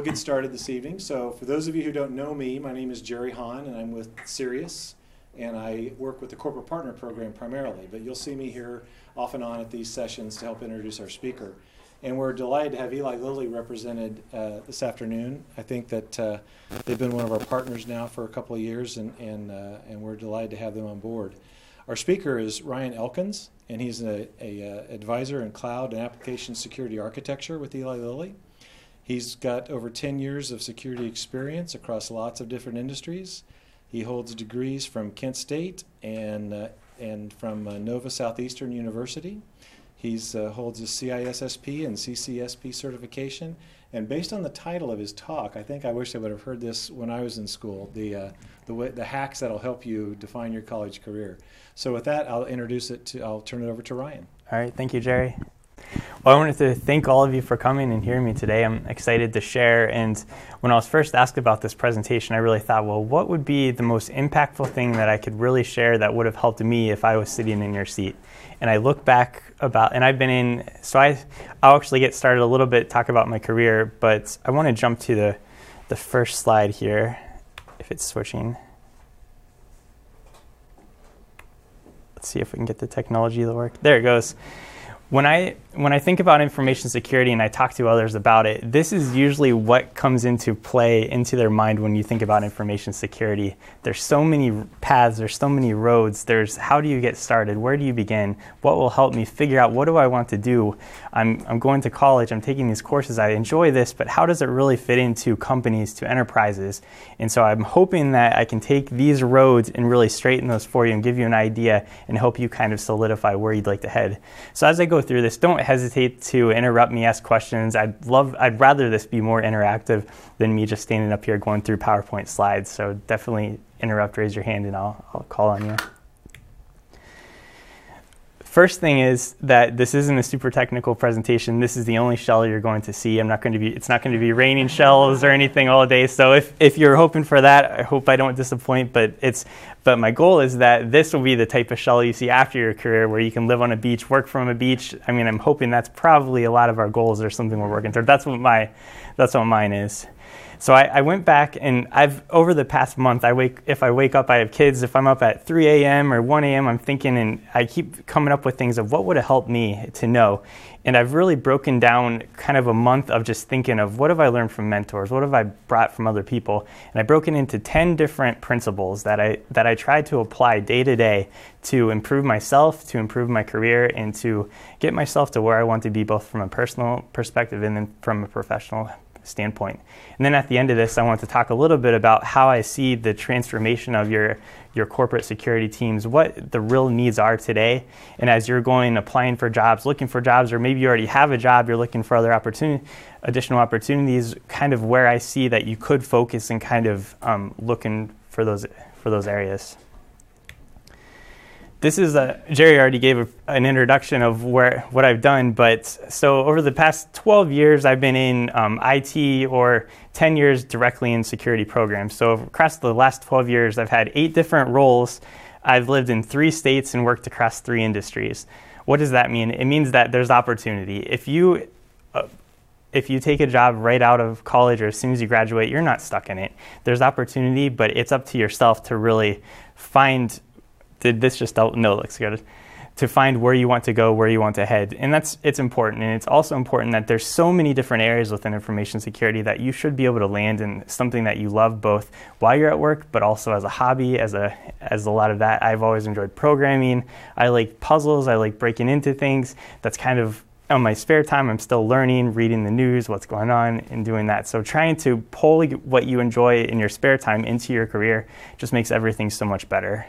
We'll get started this evening. So, for those of you who don't know me, my name is Jerry Hahn, and I'm with CERIAS, and I work with the Corporate Partner Program primarily. But you'll see me here off and on at these sessions to help introduce our speaker. And we're delighted to have Eli Lilly represented uh, this afternoon. I think that uh, they've been one of our partners now for a couple of years, and, and, uh, and we're delighted to have them on board. Our speaker is Ryan Elkins, and he's an a, uh, advisor in cloud and application security architecture with Eli Lilly. He's got over 10 years of security experience across lots of different industries. He holds degrees from Kent State and, uh, and from uh, Nova Southeastern University. He uh, holds his CISSP and CCSP certification. And based on the title of his talk, I think I wish I would have heard this when I was in school the, uh, the, way, the hacks that'll help you define your college career. So, with that, I'll introduce it to, I'll turn it over to Ryan. All right. Thank you, Jerry. Well, I wanted to thank all of you for coming and hearing me today. I'm excited to share. And when I was first asked about this presentation, I really thought, well, what would be the most impactful thing that I could really share that would have helped me if I was sitting in your seat? And I look back about, and I've been in, so I, I'll actually get started a little bit, talk about my career, but I want to jump to the, the first slide here, if it's switching. Let's see if we can get the technology to work. There it goes when I when I think about information security and I talk to others about it, this is usually what comes into play into their mind when you think about information security. There's so many paths, there's so many roads. There's how do you get started? Where do you begin? What will help me figure out what do I want to do? I'm I'm going to college, I'm taking these courses, I enjoy this, but how does it really fit into companies, to enterprises? And so I'm hoping that I can take these roads and really straighten those for you and give you an idea and help you kind of solidify where you'd like to head. So as I go through this, don't hesitate to interrupt me, ask questions. I'd love, I'd rather this be more interactive than me just standing up here going through PowerPoint slides. So definitely interrupt, raise your hand, and I'll, I'll call on you. First thing is that this isn't a super technical presentation. This is the only shell you're going to see. I'm not going to be, it's not going to be raining shells or anything all day. So if, if you're hoping for that, I hope I don't disappoint. But it's, but my goal is that this will be the type of shell you see after your career where you can live on a beach, work from a beach. I mean, I'm hoping that's probably a lot of our goals or something we're working toward. That's what my, that's what mine is. So I, I, went back and I've over the past month. I wake if I wake up, I have kids. If I'm up at 3 a.m. or 1 a.m., I'm thinking and I keep coming up with things of what would have helped me to know. And I've really broken down kind of a month of just thinking of what have I learned from mentors, what have I brought from other people, and I broke it into 10 different principles that I that I tried to apply day to day to improve myself, to improve my career, and to get myself to where I want to be, both from a personal perspective and then from a professional standpoint. And then at the end of this, I want to talk a little bit about how I see the transformation of your, your corporate security teams, what the real needs are today. And as you're going applying for jobs, looking for jobs, or maybe you already have a job, you're looking for other opportunity, additional opportunities, kind of where I see that you could focus and kind of um, looking for those, for those areas this is a, Jerry already gave a, an introduction of where what I've done, but so over the past 12 years, I've been in um, IT or 10 years directly in security programs. So across the last 12 years, I've had eight different roles. I've lived in three states and worked across three industries. What does that mean? It means that there's opportunity. If you uh, if you take a job right out of college or as soon as you graduate, you're not stuck in it. There's opportunity, but it's up to yourself to really find did this just help? No, it looks good. To find where you want to go, where you want to head, and that's it's important. And it's also important that there's so many different areas within information security that you should be able to land in something that you love both while you're at work, but also as a hobby, as a as a lot of that. I've always enjoyed programming. I like puzzles. I like breaking into things. That's kind of on my spare time, I'm still learning, reading the news, what's going on, and doing that. So, trying to pull what you enjoy in your spare time into your career just makes everything so much better.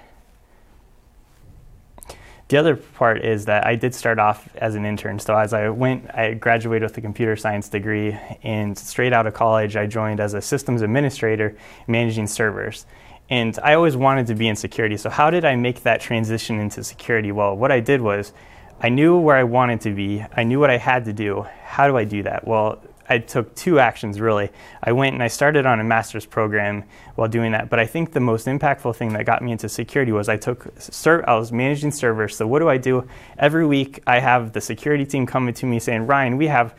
The other part is that I did start off as an intern. So as I went, I graduated with a computer science degree, and straight out of college, I joined as a systems administrator managing servers. And I always wanted to be in security. So how did I make that transition into security? Well, what I did was I knew where I wanted to be. I knew what I had to do. How do I do that? Well, I took two actions really. I went and I started on a master's program while doing that. But I think the most impactful thing that got me into security was I took I was managing servers. So what do I do? Every week I have the security team coming to me saying, "Ryan, we have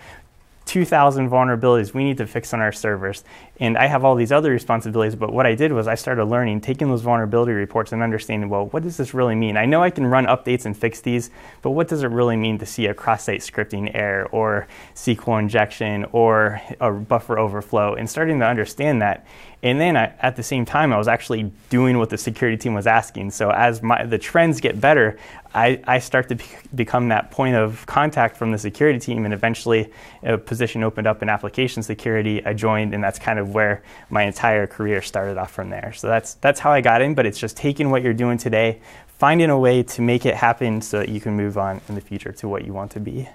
2,000 vulnerabilities we need to fix on our servers. And I have all these other responsibilities, but what I did was I started learning, taking those vulnerability reports and understanding, well, what does this really mean? I know I can run updates and fix these, but what does it really mean to see a cross-site scripting error or SQL injection or a buffer overflow? And starting to understand that. And then I, at the same time, I was actually doing what the security team was asking. So as my, the trends get better, I, I start to be, become that point of contact from the security team, and eventually a position opened up in application security. I joined, and that's kind of where my entire career started off from there. So that's that's how I got in. But it's just taking what you're doing today, finding a way to make it happen so that you can move on in the future to what you want to be.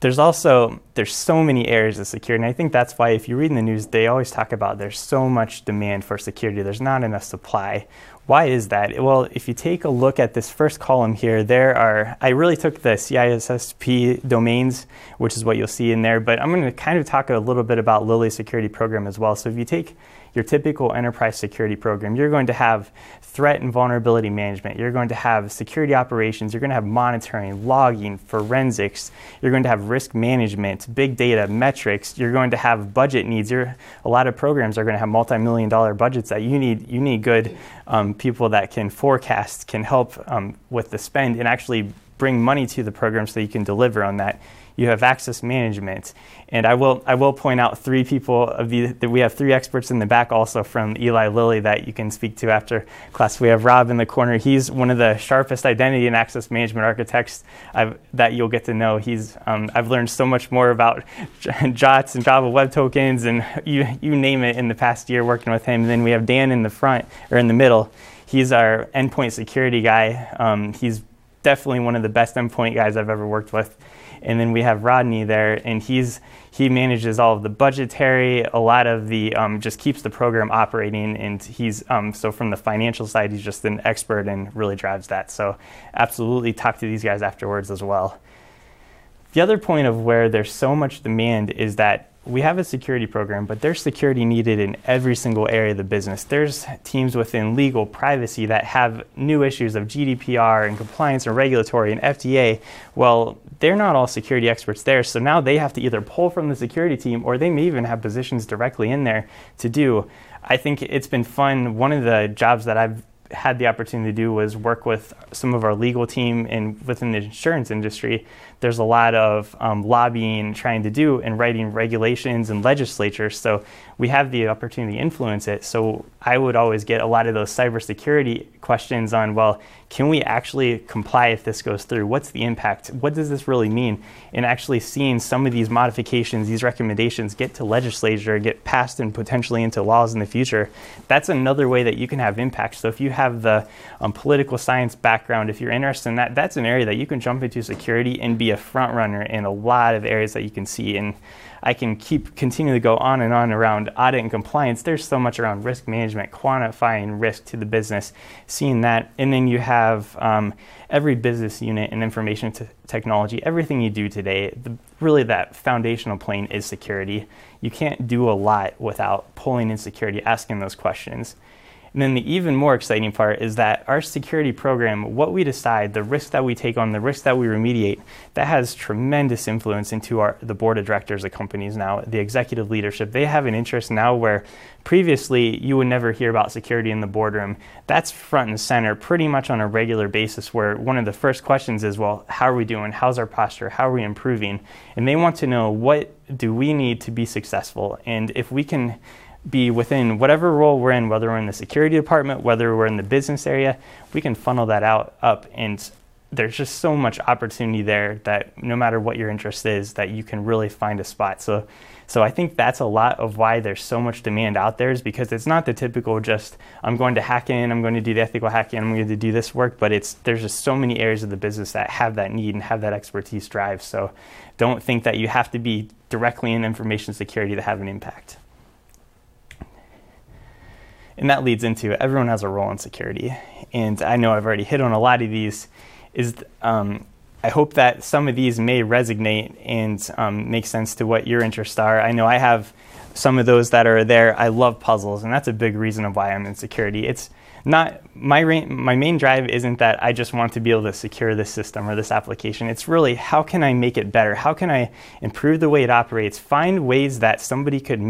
There's also there's so many areas of security and i think that's why if you read in the news they always talk about there's so much demand for security there's not enough supply why is that? Well, if you take a look at this first column here, there are, I really took the CISSP domains, which is what you'll see in there, but I'm going to kind of talk a little bit about Lilly's security program as well. So if you take your typical enterprise security program, you're going to have threat and vulnerability management, you're going to have security operations, you're going to have monitoring, logging, forensics, you're going to have risk management, big data, metrics, you're going to have budget needs. You're, a lot of programs are going to have multi-million dollar budgets that you need, you need good um, people that can forecast, can help um, with the spend and actually bring money to the program so you can deliver on that you have access management. And I will, I will point out three people of the, that we have three experts in the back also from Eli Lilly that you can speak to after class. We have Rob in the corner. He's one of the sharpest identity and access management architects I've, that you'll get to know. He's, um, I've learned so much more about JWTs and Java Web Tokens and you, you name it in the past year working with him. And then we have Dan in the front or in the middle. He's our endpoint security guy. Um, he's definitely one of the best endpoint guys I've ever worked with. And then we have Rodney there, and he's he manages all of the budgetary, a lot of the um, just keeps the program operating, and he's um, so from the financial side, he's just an expert and really drives that. So absolutely talk to these guys afterwards as well. The other point of where there's so much demand is that we have a security program, but there's security needed in every single area of the business. There's teams within legal, privacy that have new issues of GDPR and compliance and regulatory and FDA. Well, they're not all security experts there, so now they have to either pull from the security team or they may even have positions directly in there to do. I think it's been fun. One of the jobs that I've had the opportunity to do was work with some of our legal team and within the insurance industry there's a lot of um, lobbying trying to do and writing regulations and legislature. So we have the opportunity to influence it. So I would always get a lot of those cybersecurity questions on, well, can we actually comply if this goes through? What's the impact? What does this really mean? And actually seeing some of these modifications, these recommendations get to legislature, get passed and potentially into laws in the future, that's another way that you can have impact. So if you have the um, political science background, if you're interested in that, that's an area that you can jump into security and be a front runner in a lot of areas that you can see. And I can keep continue to go on and on around audit and compliance. There's so much around risk management, quantifying risk to the business, seeing that, and then you have um, every business unit and information t- technology. Everything you do today, the, really that foundational plane is security. You can't do a lot without pulling in security, asking those questions. And then the even more exciting part is that our security program, what we decide, the risk that we take on, the risk that we remediate, that has tremendous influence into our the board of directors of companies now, the executive leadership. They have an interest now where previously you would never hear about security in the boardroom. That's front and center pretty much on a regular basis where one of the first questions is, well, how are we doing? How's our posture? How are we improving? And they want to know what do we need to be successful? And if we can be within whatever role we're in, whether we're in the security department, whether we're in the business area, we can funnel that out up. And there's just so much opportunity there that no matter what your interest is, that you can really find a spot. So, so I think that's a lot of why there's so much demand out there is because it's not the typical just I'm going to hack in, I'm going to do the ethical hacking, I'm going to do this work, but it's there's just so many areas of the business that have that need and have that expertise drive. So don't think that you have to be directly in information security to have an impact and that leads into everyone has a role in security. And I know I've already hit on a lot of these. Is um, I hope that some of these may resonate and um, make sense to what your interests are. I know I have some of those that are there. I love puzzles, and that's a big reason of why I'm in security. It's not my my main drive isn't that I just want to be able to secure this system or this application. It's really how can I make it better? How can I improve the way it operates? Find ways that somebody could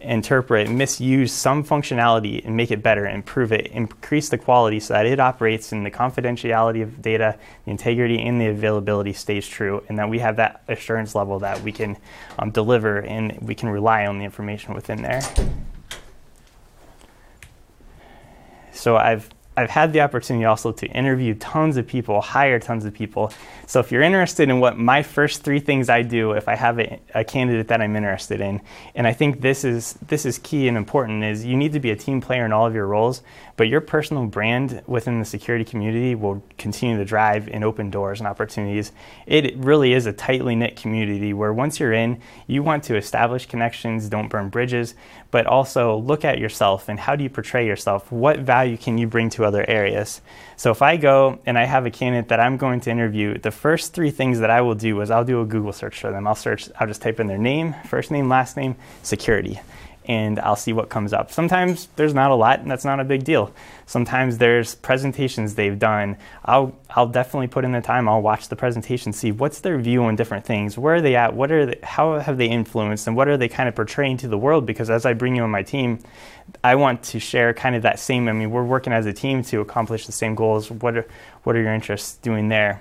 misinterpret, misuse some functionality and make it better, improve it, increase the quality so that it operates and the confidentiality of data, the integrity, and the availability stays true, and that we have that assurance level that we can um, deliver and we can rely on the information within there. So I've I've had the opportunity also to interview tons of people, hire tons of people. So if you're interested in what my first three things I do if I have a, a, candidate that I'm interested in, and I think this is this is key and important, is you need to be a team player in all of your roles, but your personal brand within the security community will continue to drive and open doors and opportunities. It really is a tightly knit community where once you're in, you want to establish connections, don't burn bridges, but also look at yourself and how do you portray yourself? What value can you bring to other areas? So if I go and I have a candidate that I'm going to interview, the first three things that I will do is I'll do a Google search for them. I'll search, I'll just type in their name, first name, last name, security and I'll see what comes up. Sometimes there's not a lot, and that's not a big deal. Sometimes there's presentations they've done. I'll I'll definitely put in the time. I'll watch the presentation, see what's their view on different things. Where are they at? What are they, how have they influenced, and what are they kind of portraying to the world? Because as I bring you on my team, I want to share kind of that same. I mean, we're working as a team to accomplish the same goals. What are what are your interests doing there?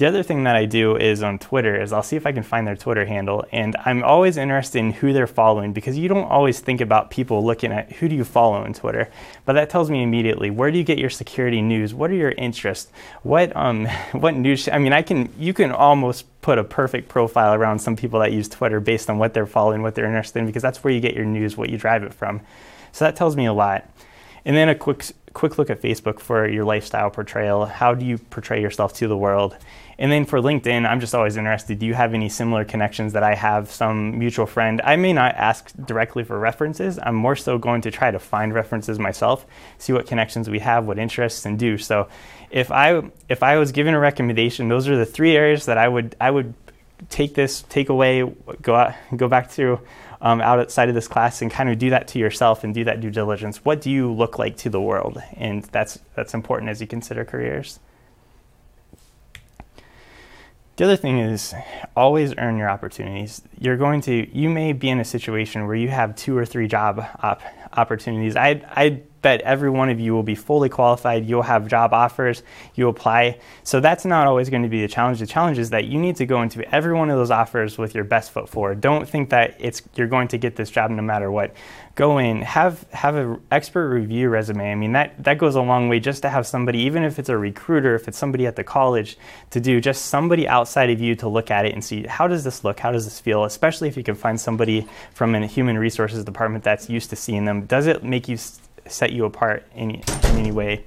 The other thing that I do is on Twitter is I'll see if I can find their Twitter handle and I'm always interested in who they're following because you don't always think about people looking at who do you follow on Twitter. But that tells me immediately where do you get your security news? What are your interests? What um what news I mean I can you can almost put a perfect profile around some people that use Twitter based on what they're following, what they're interested in because that's where you get your news, what you drive it from. So that tells me a lot. And then a quick quick look at Facebook for your lifestyle portrayal. How do you portray yourself to the world? And then for LinkedIn, I'm just always interested. Do you have any similar connections that I have? Some mutual friend. I may not ask directly for references. I'm more so going to try to find references myself, see what connections we have, what interests, and do. So, if I if I was given a recommendation, those are the three areas that I would I would take this take away, go out, go back to um, outside of this class and kind of do that to yourself and do that due diligence. What do you look like to the world? And that's that's important as you consider careers. The other thing is always earn your opportunities. You're going to, you may be in a situation where you have two or three job op- opportunities. I, I bet every one of you will be fully qualified. You'll have job offers, you apply. So that's not always going to be the challenge. The challenge is that you need to go into every one of those offers with your best foot forward. Don't think that it's you're going to get this job no matter what go in, have have an expert review resume. I mean that that goes a long way just to have somebody, even if it's a recruiter, if it's somebody at the college, to do just somebody outside of you to look at it and see how does this look, how does this feel, especially if you can find somebody from a human resources department that's used to seeing them. Does it make you set you apart in, in any way?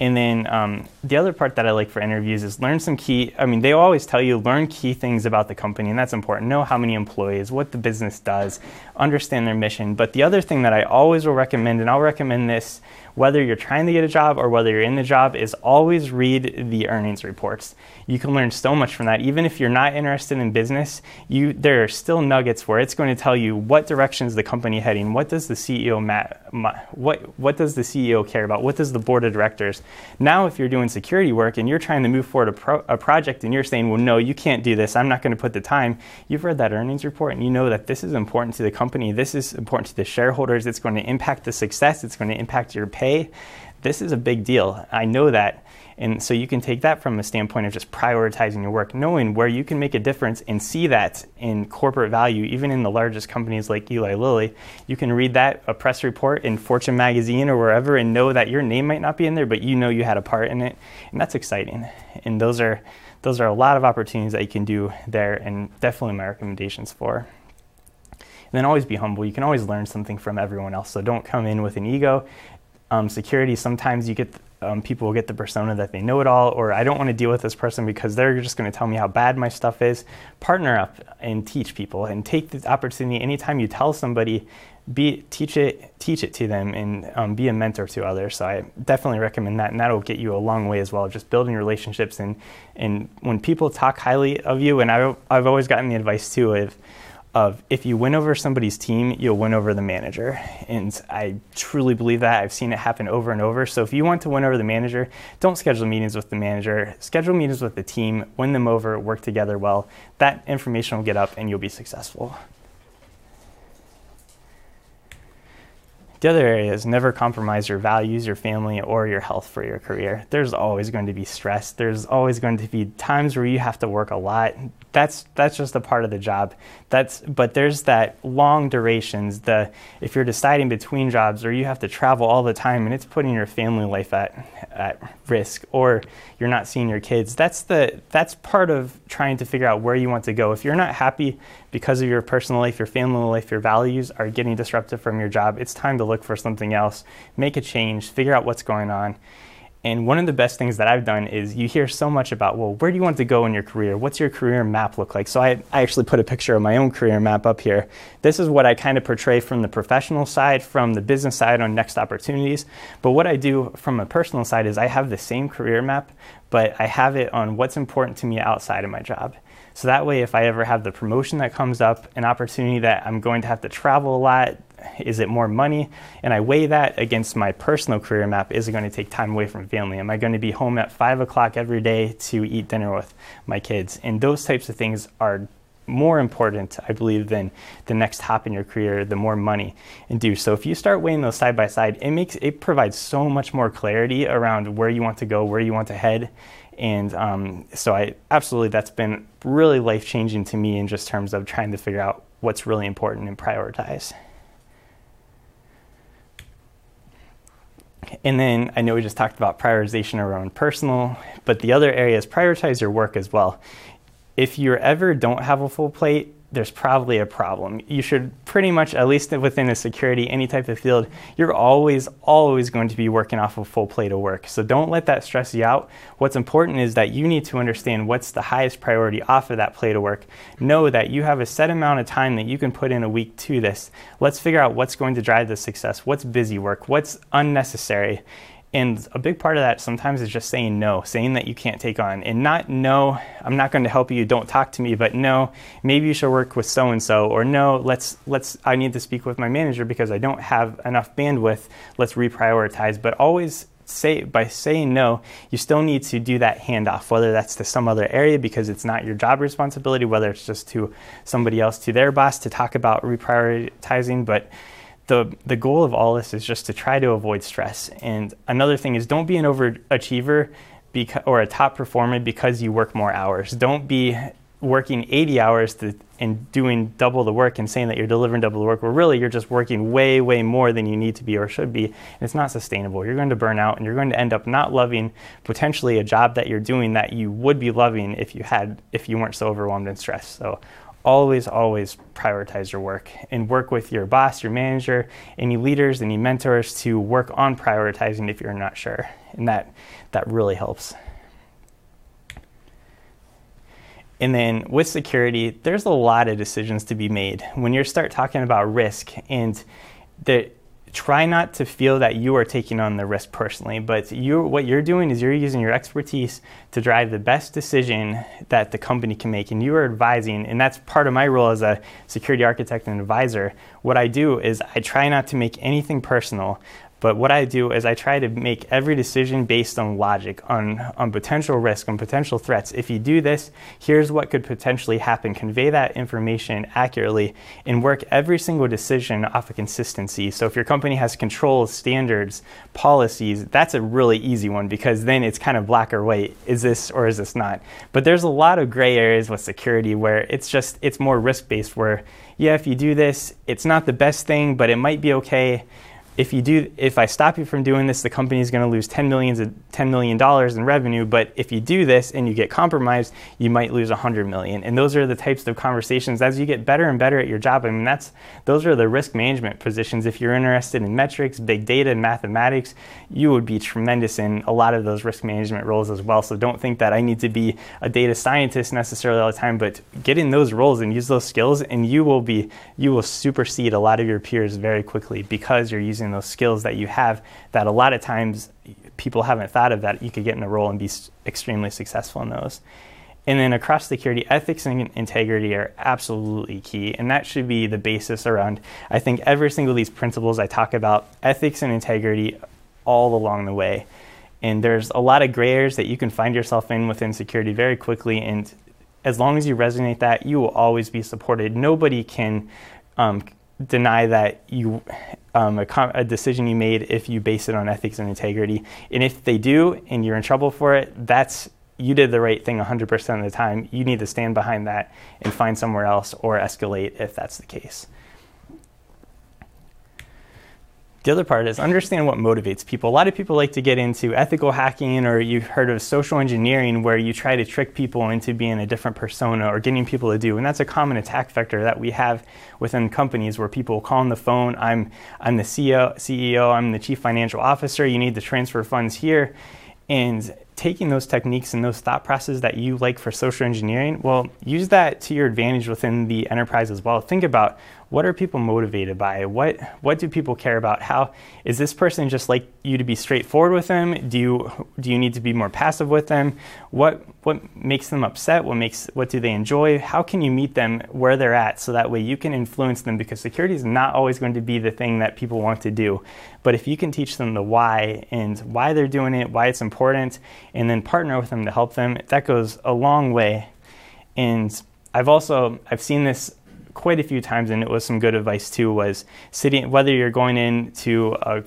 And then um, the other part that I like for interviews is learn some key. I mean, they always tell you learn key things about the company, and that's important. Know how many employees, what the business does, understand their mission. But the other thing that I always will recommend, and I'll recommend this whether you're trying to get a job or whether you're in the job, is always read the earnings reports. You can learn so much from that. Even if you're not interested in business, you there are still nuggets where it's going to tell you what direction is the company heading, what does the CEO what what does the CEO care about, what does the board of directors. Now, if you're doing security work and you're trying to move forward a, pro, a project and you're saying, well, no, you can't do this. I'm not going to put the time. You've read that earnings report and you know that this is important to the company. This is important to the shareholders. It's going to impact the success. It's going to impact your pay pay, this is a big deal. I know that. And so you can take that from a standpoint of just prioritizing your work, knowing where you can make a difference and see that in corporate value, even in the largest companies like Eli Lilly. You can read that, a press report in Fortune magazine or wherever, and know that your name might not be in there, but you know you had a part in it. And that's exciting. And those are those are a lot of opportunities that you can do there and definitely my recommendations for. And then always be humble. You can always learn something from everyone else. So don't come in with an ego um, security, sometimes you get um, people will get the persona that they know it all, or I don't want to deal with this person because they're just going to tell me how bad my stuff is. Partner up and teach people, and take the opportunity anytime you tell somebody, be teach it teach it to them, and um, be a mentor to others. So I definitely recommend that, and that'll get you a long way as well. Just building relationships, and and when people talk highly of you, and I, I've always gotten the advice too of of if you win over somebody's team, you'll win over the manager. And I truly believe that. I've seen it happen over and over. So if you want to win over the manager, don't schedule meetings with the manager. Schedule meetings with the team, win them over, work together well. That information will get up and you'll be successful. The other area is never compromise your values, your family, or your health for your career. There's always going to be stress. There's always going to be times where you have to work a lot. That's that's just a part of the job. That's but there's that long durations. The if you're deciding between jobs or you have to travel all the time and it's putting your family life at at risk or you're not seeing your kids. That's the that's part of trying to figure out where you want to go. If you're not happy because of your personal life, your family life, your values are getting disrupted from your job, it's time to look for something else, make a change, figure out what's going on. And one of the best things that I've done is you hear so much about, well, where do you want to go in your career? What's your career map look like? So I, I actually put a picture of my own career map up here. This is what I kind of portray from the professional side, from the business side on next opportunities. But what I do from a personal side is I have the same career map, but I have it on what's important to me outside of my job. So that way, if I ever have the promotion that comes up, an opportunity that I'm going to have to travel a lot, is it more money? And I weigh that against my personal career map. Is it going to take time away from family? Am I going to be home at five o'clock every day to eat dinner with my kids? And those types of things are more important, I believe, than the next hop in your career, the more money and do. So if you start weighing those side by side, it makes it provides so much more clarity around where you want to go, where you want to head, and um, so I absolutely that's been really life changing to me in just terms of trying to figure out what's really important and prioritize. And then I know we just talked about prioritization around personal, but the other area is prioritize your work as well. If you ever don't have a full plate, there's probably a problem. You should pretty much, at least within a security, any type of field, you're always, always going to be working off a full plate of work. So don't let that stress you out. What's important is that you need to understand what's the highest priority off of that plate of work. Know that you have a set amount of time that you can put in a week to this. Let's figure out what's going to drive the success, what's busy work, what's unnecessary, and a big part of that sometimes is just saying no, saying that you can't take on. And not no, I'm not going to help you, don't talk to me, but no, maybe you should work with so and so or no, let's let's I need to speak with my manager because I don't have enough bandwidth. Let's reprioritize. But always say by saying no, you still need to do that handoff, whether that's to some other area because it's not your job responsibility, whether it's just to somebody else, to their boss to talk about reprioritizing, but the the goal of all this is just to try to avoid stress. And another thing is don't be an overachiever beca- or a top performer because you work more hours. Don't be working 80 hours to, and doing double the work and saying that you're delivering double the work where really you're just working way way more than you need to be or should be and it's not sustainable you're going to burn out and you're going to end up not loving potentially a job that you're doing that you would be loving if you had if you weren't so overwhelmed and stressed so always, always prioritize your work and work with your boss, your manager, any leaders, any mentors to work on prioritizing if you're not sure. And that, that really helps. And then with security, there's a lot of decisions to be made. When you start talking about risk and the try not to feel that you are taking on the risk personally, but you what you're doing is you're using your expertise to drive the best decision that the company can make, and you are advising, and that's part of my role as a security architect and advisor. What I do is I try not to make anything personal. But what I do is I try to make every decision based on logic, on, on potential risk, on potential threats. If you do this, here's what could potentially happen. Convey that information accurately and work every single decision off of consistency. So if your company has controls, standards, policies, that's a really easy one because then it's kind of black or white. Is this or is this not? But there's a lot of gray areas with security where it's just, it's more risk based where, yeah, if you do this, it's not the best thing, but it might be okay if you do if I stop you from doing this, the company is going to lose 10 millions of, 10 million dollars in revenue, but if you do this and you get compromised, you might lose 100 million. And those are the types of conversations as you get better and better at your job. I mean, that's those are the risk management positions. If you're interested in metrics, big data, and mathematics, you would be tremendous in a lot of those risk management roles as well. So don't think that I need to be a data scientist necessarily all the time, but get in those roles and use those skills and you will be you will supersede a lot of your peers very quickly because you're using using those skills that you have that a lot of times people haven't thought of that you could get in a role and be extremely successful in those. And then across security, ethics and integrity are absolutely key. And that should be the basis around, I think, every single of these principles I talk about, ethics and integrity all along the way. And there's a lot of gray areas that you can find yourself in within security very quickly. And as long as you resonate that, you will always be supported. Nobody can um, deny that you um, a, a, decision you made if you base it on ethics and integrity. And if they do, and you're in trouble for it, that's you did the right thing 100% of the time. You need to stand behind that and find somewhere else or escalate if that's the case. The other part is understand what motivates people. A lot of people like to get into ethical hacking, or you've heard of social engineering, where you try to trick people into being a different persona or getting people to do. And that's a common attack vector that we have within companies where people call on the phone I'm, I'm the CEO, CEO, I'm the chief financial officer, you need to transfer funds here. And taking those techniques and those thought processes that you like for social engineering, well, use that to your advantage within the enterprise as well. Think about what are people motivated by? What what do people care about? How is this person just like you to be straightforward with them? Do you do you need to be more passive with them? What what makes them upset? What makes what do they enjoy? How can you meet them where they're at so that way you can influence them because security is not always going to be the thing that people want to do. But if you can teach them the why and why they're doing it, why it's important, and then partner with them to help them, that goes a long way. And I've also I've seen this quite a few times, and it was some good advice too. Was sitting whether you're going into a,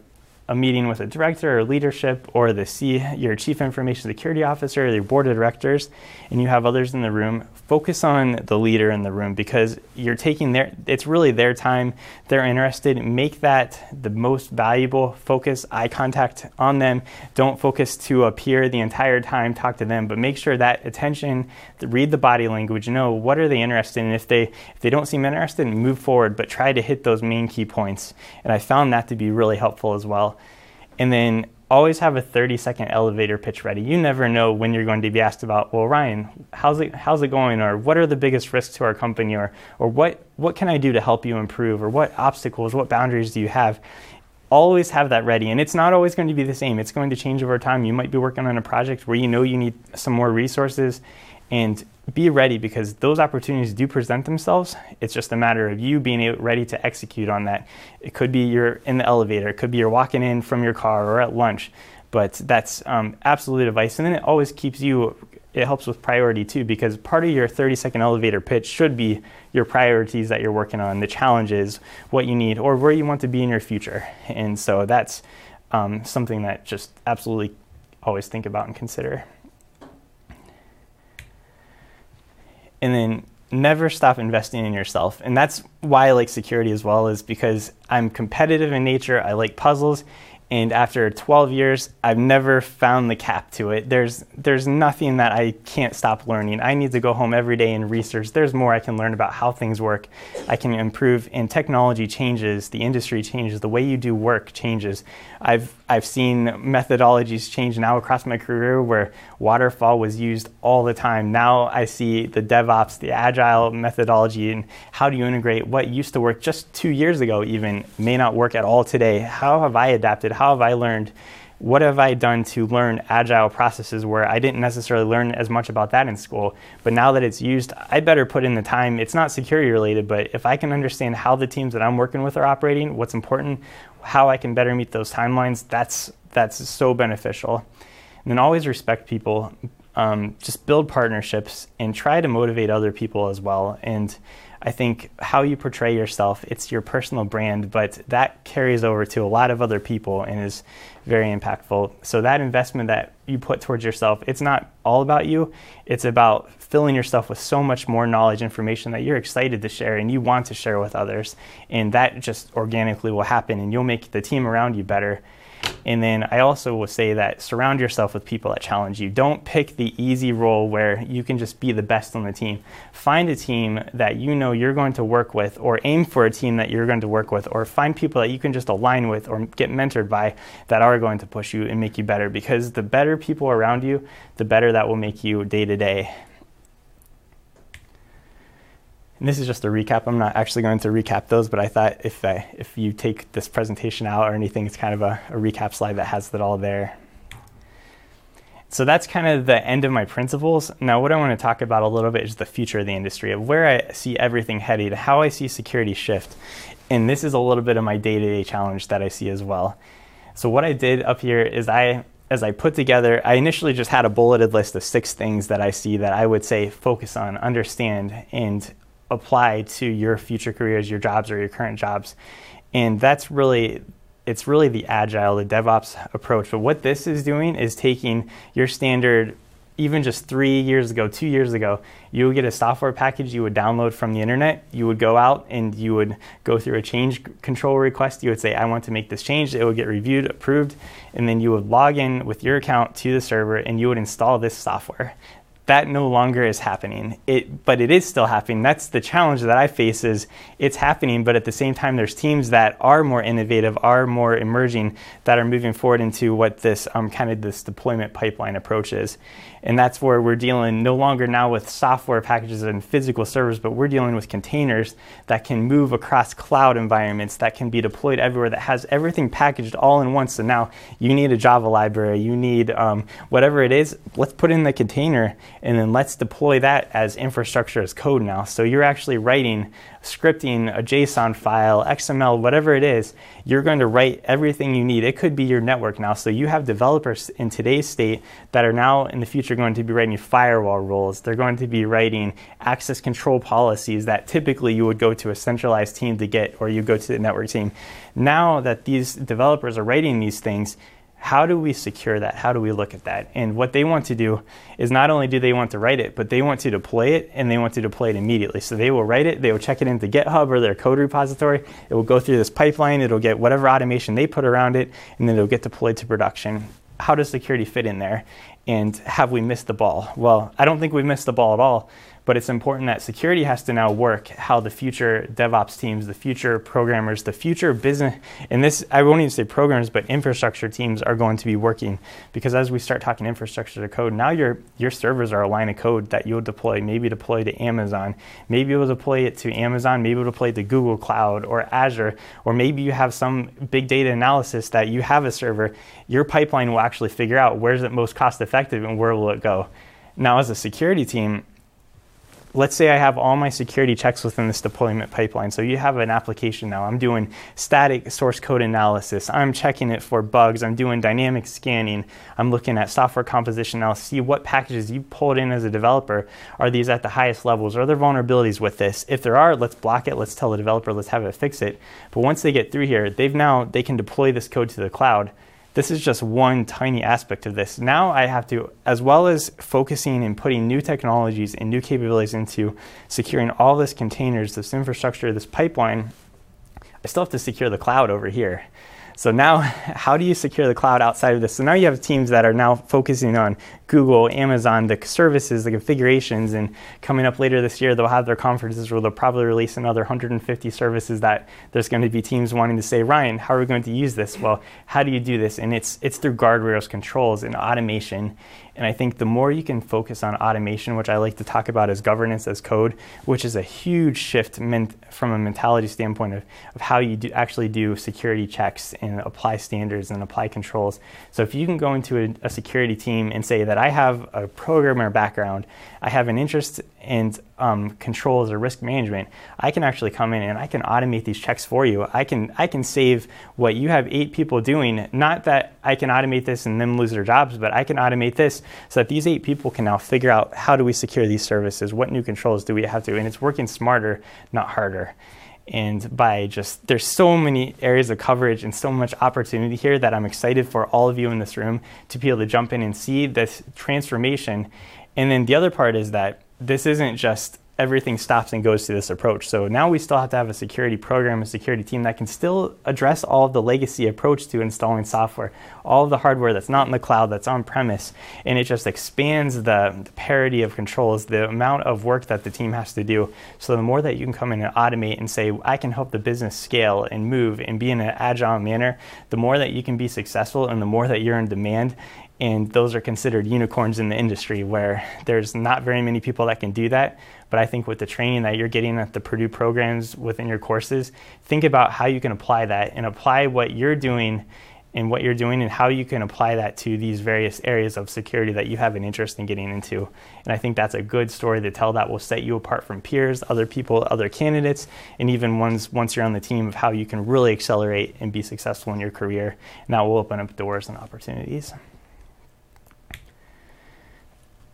a meeting with a director or leadership, or the C, your chief information security officer, or your board of directors, and you have others in the room focus on the leader in the room because you're taking their it's really their time. They're interested. Make that the most valuable focus eye contact on them. Don't focus to appear the entire time talk to them but make sure that attention read the body language know what are they interested in. If they if they don't seem interested move forward but try to hit those main key points. And i found that to be really helpful as well and then always have a 30 second elevator pitch ready. You never know when you're going to be asked about, well, Ryan, how's it, how's it going? Or what are the biggest risks to our company? Or, or what, what can I do to help you improve? Or what obstacles, what boundaries do you have? Always have that ready. And it's not always going to be the same. It's going to change over time. You might be working on a project where you know you need some more resources and be ready because those opportunities do present themselves. It's just a matter of you being ready to execute on that. It could be you're in the elevator, it could be you're walking in from your car or at lunch, but that's um, absolute advice. And then it always keeps you, it helps with priority too, because part of your 30 second elevator pitch should be your priorities that you're working on, the challenges, what you need, or where you want to be in your future. And so that's um, something that just absolutely always think about and consider. And then never stop investing in yourself. And that's why I like security as well, is because I'm competitive in nature. I like puzzles, and after 12 years i've never found the cap to it. There's there's nothing that i can't stop learning. I need to go home every day and research. There's more i can learn about how things work. I can improve and technology changes. The industry changes. The way you do work changes. I've i've seen methodologies change now across my career where waterfall was used all the time now i see the devops the agile methodology and how do you integrate what used to work just two years ago even may not work at all today how have i adapted how have I learned? What have I done to learn agile processes where I didn't necessarily learn as much about that in school? But now that it's used, I better put in the time. It's not security related, but if I can understand how the teams that I'm working with are operating, what's important, how I can better meet those timelines, that's that's so beneficial. And then always respect people. Um, just build partnerships and try to motivate other people as well. And I think how you portray yourself, it's your personal brand, but that carries over to a lot of other people and is very impactful. So that investment that you put towards yourself, it's not all about you. It's about filling yourself with so much more knowledge, information that you're excited to share and you want to share with others. And that just organically will happen and you'll make the team around you better and then I also will say that surround yourself with people that challenge you. Don't pick the easy role where you can just be the best on the team. Find a team that you know you're going to work with, or aim for a team that you're going to work with, or find people that you can just align with or get mentored by that are going to push you and make you better. Because the better people around you, the better that will make you day to day. And this is just a recap. I'm not actually going to recap those, but I thought if I, if you take this presentation out or anything, it's kind of a, a recap slide that has it all there. So that's kind of the end of my principles. Now, what I want to talk about a little bit is the future of the industry, of where I see everything headed, how I see security shift. And this is a little bit of my day to day challenge that I see as well. So, what I did up here is I as I put together, I initially just had a bulleted list of six things that I see that I would say focus on, understand, and apply to your future careers, your jobs, or your current jobs. And that's really it's really the agile, the DevOps approach. But what this is doing is taking your standard, even just three years ago, two years ago, you would get a software package you would download from the internet. You would go out and you would go through a change control request. You would say, I want to make this change. It would get reviewed, approved, and then you would log in with your account to the server and you would install this software that no longer is happening. It, but it is still happening. That's the challenge that I face is it's happening, but at the same time, there's teams that are more innovative, are more emerging, that are moving forward into what this um, kind of this deployment pipeline approach is. And that's where we're dealing no longer now with software packages and physical servers, but we're dealing with containers that can move across cloud environments, that can be deployed everywhere, that has everything packaged all in once. So now you need a Java library, you need um, whatever it is, let's put in the container and then let's deploy that as infrastructure as code now. So you're actually writing scripting, a JSON file, XML, whatever it is, you're going to write everything you need. It could be your network now. So you have developers in today's state that are now in the future going to be writing firewall rules. They're going to be writing access control policies that typically you would go to a centralized team to get, or you go to the network team. Now that these developers are writing these things, how do we secure that? How do we look at that? And what they want to do is not only do they want to write it, but they want to deploy it and they want to deploy it immediately. So they will write it, they will check it into GitHub or their code repository. It will go through this pipeline, it'll get whatever automation they put around it, and then it'll get deployed to production. How does security fit in there? And have we missed the ball? Well, I don't think we've missed the ball at all but it's important that security has to now work how the future DevOps teams, the future programmers, the future business, and this, I won't even say programmers, but infrastructure teams are going to be working. Because as we start talking infrastructure to code, now your, your servers are a line of code that you'll deploy, maybe deploy to Amazon, maybe you'll deploy it to Amazon, maybe you'll deploy it to Google Cloud or Azure, or maybe you have some big data analysis that you have a server. Your pipeline will actually figure out where's it most cost effective and where will it go. Now, as a security team, let's say I have all my security checks within this deployment pipeline. So you have an application now. I'm doing static source code analysis. I'm checking it for bugs. I'm doing dynamic scanning. I'm looking at software composition I'll see what packages you pulled in as a developer. Are these at the highest levels? Are there vulnerabilities with this? If there are, let's block it. Let's tell the developer, let's have it fix it. But once they get through here, they've now, they can deploy this code to the cloud this is just one tiny aspect of this. Now I have to, as well as focusing and putting new technologies and new capabilities into securing all this containers, this infrastructure, this pipeline, I still have to secure the cloud over here. So now, how do you secure the cloud outside of this? So now you have teams that are now focusing on Google, Amazon, the services, the configurations, and coming up later this year, they'll have their conferences where they'll probably release another 150 services that there's going to be teams wanting to say, Ryan, how are we going to use this? Well, how do you do this? And it's it's through guardrails, controls, and automation. And I think the more you can focus on automation, which I like to talk about as governance as code, which is a huge shift from a mentality standpoint of, of how you do actually do security checks and apply standards and apply controls. So if you can go into a, a security team and say that I have a programmer background, I have an interest in um, controls or risk management, I can actually come in and I can automate these checks for you. I can I can save what you have eight people doing. Not that I can automate this and them lose their jobs, but I can automate this so that these eight people can now figure out how do we secure these services, what new controls do we have to, and it's working smarter, not harder. And by just, there's so many areas of coverage and so much opportunity here that I'm excited for all of you in this room to be able to jump in and see this transformation. And then the other part is that this isn't just everything stops and goes to this approach. So now we still have to have a security program, a security team that can still address all of the legacy approach to installing software, all of the hardware that's not in the cloud, that's on premise, and it just expands the, the parity of controls, the amount of work that the team has to do. So the more that you can come in and automate and say, I can help the business scale and move and be in an agile manner, the more that you can be successful and the more that you're in demand and those are considered unicorns in the industry where there's not very many people that can do that but i think with the training that you're getting at the purdue programs within your courses think about how you can apply that and apply what you're doing and what you're doing and how you can apply that to these various areas of security that you have an interest in getting into. And I think that's a good story to tell that will set you apart from peers, other people, other candidates, and even ones once you're on the team of how you can really accelerate and be successful in your career. And that will open up doors and opportunities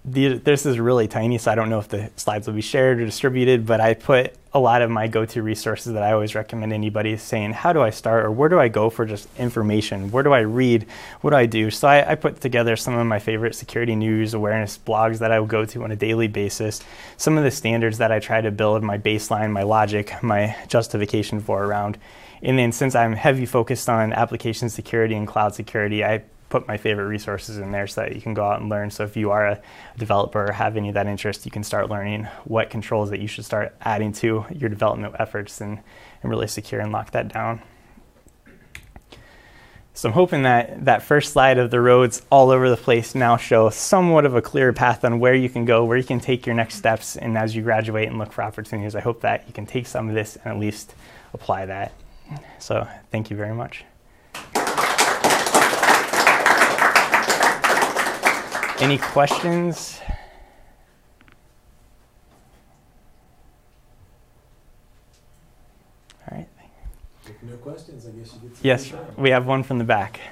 this is really tiny, so I don't know if the slides will be shared or distributed, but I put a lot of my go-to resources that I always recommend anybody saying, how do I start or where do I go for just information? Where do I read? What do I do? So I, I put together some of my favorite security news awareness blogs that I will go to on a daily basis, some of the standards that I try to build, my baseline, my logic, my justification for around. And then since I'm heavy focused on application security and cloud security, I put my favorite resources in there so that you can go out and learn. So if you are a developer or have any of that interest, you can start learning what controls that you should start adding to your development efforts and, and really secure and lock that down. So I'm hoping that that first slide of the roads all over the place now show somewhat of a clear path on where you can go, where you can take your next steps, and as you graduate and look for opportunities, I hope that you can take some of this and at least apply that. So thank you very much. Any questions? All right. No questions, I guess you get to Yes, we have one from the back.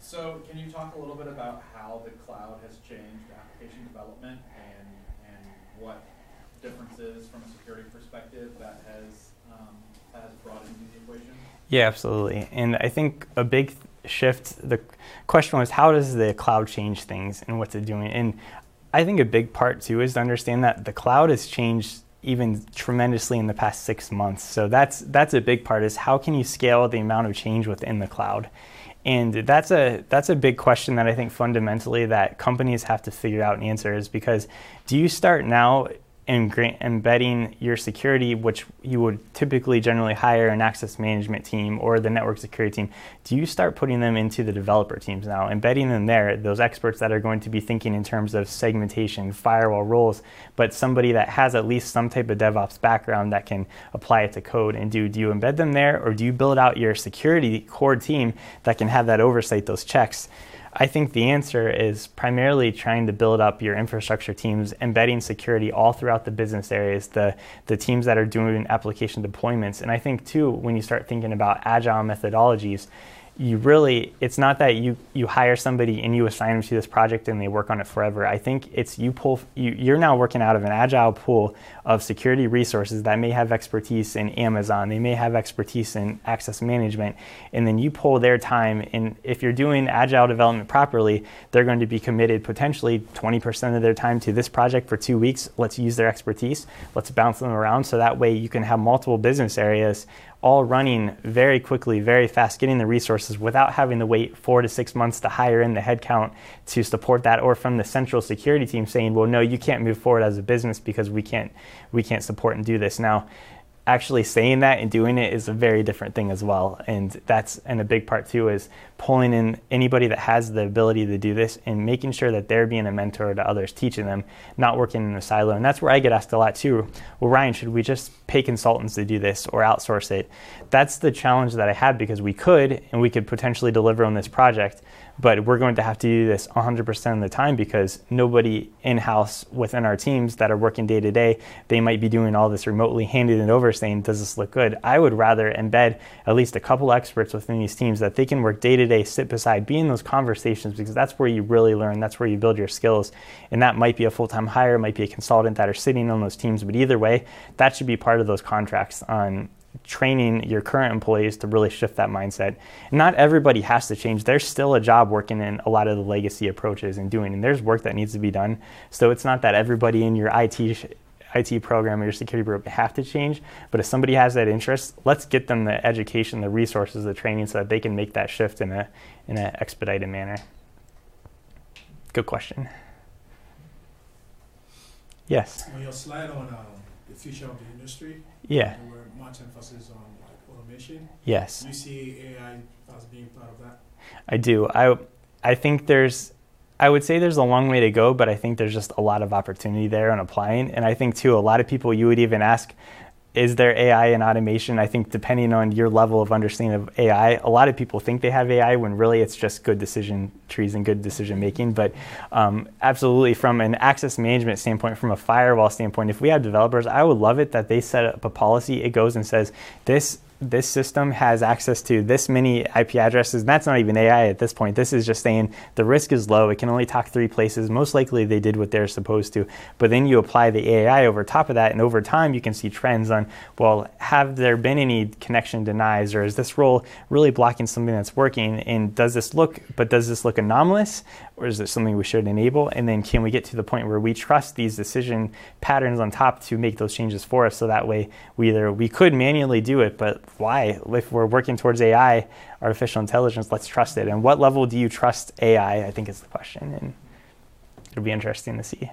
So can you talk a little bit about how the cloud has changed application development and, and what differences from a security perspective that has, um, that has brought into the equation? Yeah, absolutely. And I think a big shift, the question was how does the cloud change things and what's it doing? And I think a big part too is to understand that the cloud has changed even tremendously in the past six months. So that's that's a big part is how can you scale the amount of change within the cloud? And that's a that's a big question that I think fundamentally that companies have to figure out and answer is because do you start now embedding your security, which you would typically generally hire an access management team or the network security team, do you start putting them into the developer teams now, embedding them there, those experts that are going to be thinking in terms of segmentation, firewall roles, but somebody that has at least some type of DevOps background that can apply it to code and do, do you embed them there or do you build out your security core team that can have that oversight, those checks? I think the answer is primarily trying to build up your infrastructure teams, embedding security all throughout the business areas, the, the teams that are doing application deployments. And I think, too, when you start thinking about agile methodologies, you really it's not that you you hire somebody and you assign them to this project and they work on it forever. I think it's you pull you, you're now working out of an agile pool of security resources that may have expertise in amazon. They may have expertise in access management. And then you pull their time and if you're doing agile development properly they're going to be committed potentially 20% of their time to this project for two weeks. Let's use their expertise. Let's bounce them around. So that way you can have multiple business areas all running very quickly, very fast, getting the resources without having to wait four to six months to hire in the headcount to support that, or from the central security team saying, "Well, no, you can't move forward as a business because we can't we can't support and do this." Now, actually saying that and doing it is a very different thing as well. And that's and a big part too is pulling in anybody that has the ability to do this and making sure that they're being a mentor to others, teaching them, not working in a silo. And that's where I get asked a lot too. Well, Ryan, should we just pay consultants to do this or outsource it? That's the challenge that I had because we could and we could potentially deliver on this project but we're going to have to do this 100% of the time because nobody in-house within our teams that are working day to day they might be doing all this remotely handing it over saying does this look good? I would rather embed at least a couple experts within these teams that they can work day to day sit beside be in those conversations because that's where you really learn that's where you build your skills. And that might be a full-time hire might be a consultant that are sitting on those teams but either way that should be part of those contracts on training your current employees to really shift that mindset. Not everybody has to change. There's still a job working in a lot of the legacy approaches and doing, and there's work that needs to be done. So it's not that everybody in your IT IT program or your security group have to change. But if somebody has that interest, let's get them the education, the resources, the training, so that they can make that shift in a in an expedited manner. Good question. Yes. On your slide on um, the future of the industry, yeah much emphasis on like automation. Yes. Do you see AI as being part of that? I do. I I think there's I would say there's a long way to go, but I think there's just a lot of opportunity there on applying. And I think too, a lot of people you would even ask, is there AI and automation? I think depending on your level of understanding of AI, a lot of people think they have AI when really it's just good decision trees and good decision making. But um, absolutely, from an access management standpoint, from a firewall standpoint, if we have developers, I would love it that they set up a policy. It goes and says this this system has access to this many IP addresses. And that's not even AI at this point. This is just saying the risk is low. It can only talk three places. Most likely they did what they're supposed to. But then you apply the AI over top of that, and over time you can see trends on well, have there been any connection denies, or is this role really blocking something that's working? And does this look, but does this look anomalous, or is it something we should enable? And then can we get to the point where we trust these decision patterns on top to make those changes for us so that way we either we could manually do it, but why? If we're working towards AI, artificial intelligence, let's trust it. And what level do you trust AI? I think is the question, and it'll be interesting to see.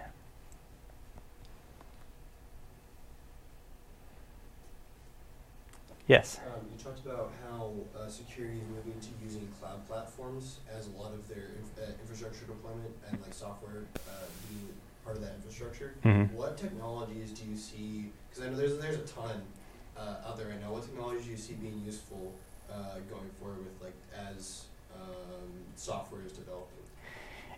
Yes. Um, you talked about how uh, security is moving to using cloud platforms as a lot of their inf- uh, infrastructure deployment and like software uh, being part of that infrastructure. Mhm. What technologies do you see? Because I know there's there's a ton uh, out there right now. What technologies do you see being useful uh, going forward with like as um, software is developing?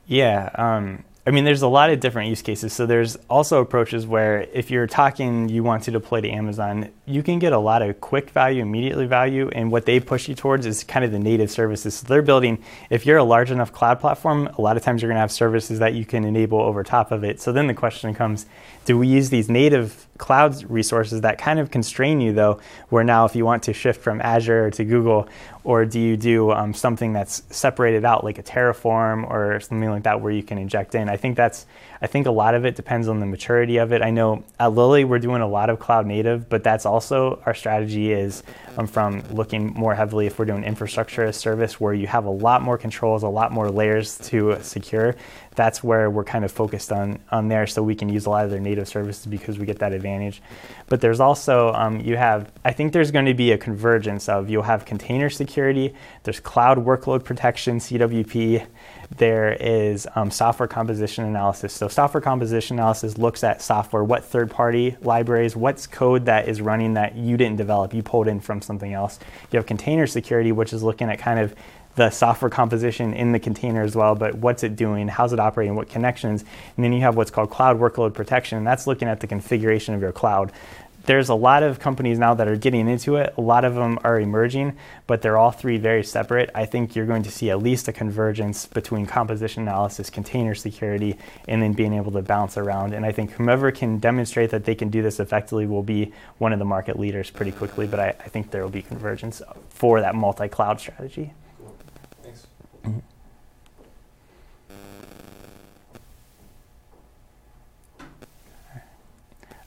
Yeah. Um, I mean, there's a lot of different use cases. So there's also approaches where if you're talking, you want to deploy to Amazon, you can get a lot of quick value, immediately value, and what they push you towards is kind of the native services. So they're building. If you're a large enough cloud platform, a lot of times you're going to have services that you can enable over top of it. So then the question comes: Do we use these native cloud resources that kind of constrain you, though? Where now, if you want to shift from Azure to Google, or do you do um, something that's separated out, like a Terraform or something like that, where you can inject in? I think that's. I think a lot of it depends on the maturity of it. I know at Lilly we're doing a lot of cloud native, but that's also our strategy is um, from looking more heavily if we're doing infrastructure as service, where you have a lot more controls, a lot more layers to secure. That's where we're kind of focused on on there, so we can use a lot of their native services because we get that advantage. But there's also um, you have. I think there's going to be a convergence of you'll have container security. There's cloud workload protection (CWP). There is um, software composition analysis. So software composition analysis looks at software, what third-party libraries, what's code that is running that you didn't develop, you pulled in from something else. You have container security, which is looking at kind of the software composition in the container as well, but what's it doing, how's it operating, what connections, and then you have what's called cloud workload protection. And that's looking at the configuration of your cloud. There's a lot of companies now that are getting into it. A lot of them are emerging, but they're all three very separate. I think you're going to see at least a convergence between composition analysis, container security, and then being able to bounce around. And I think whomever can demonstrate that they can do this effectively will be one of the market leaders pretty quickly. But I, I think there will be convergence for that multi cloud strategy.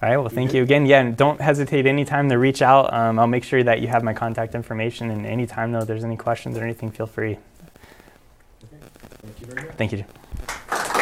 All right. Well, thank you again. Yeah, and don't hesitate anytime to reach out. Um, I'll make sure that you have my contact information. And anytime, though, if there's any questions or anything, feel free. Thank you very much. Thank you.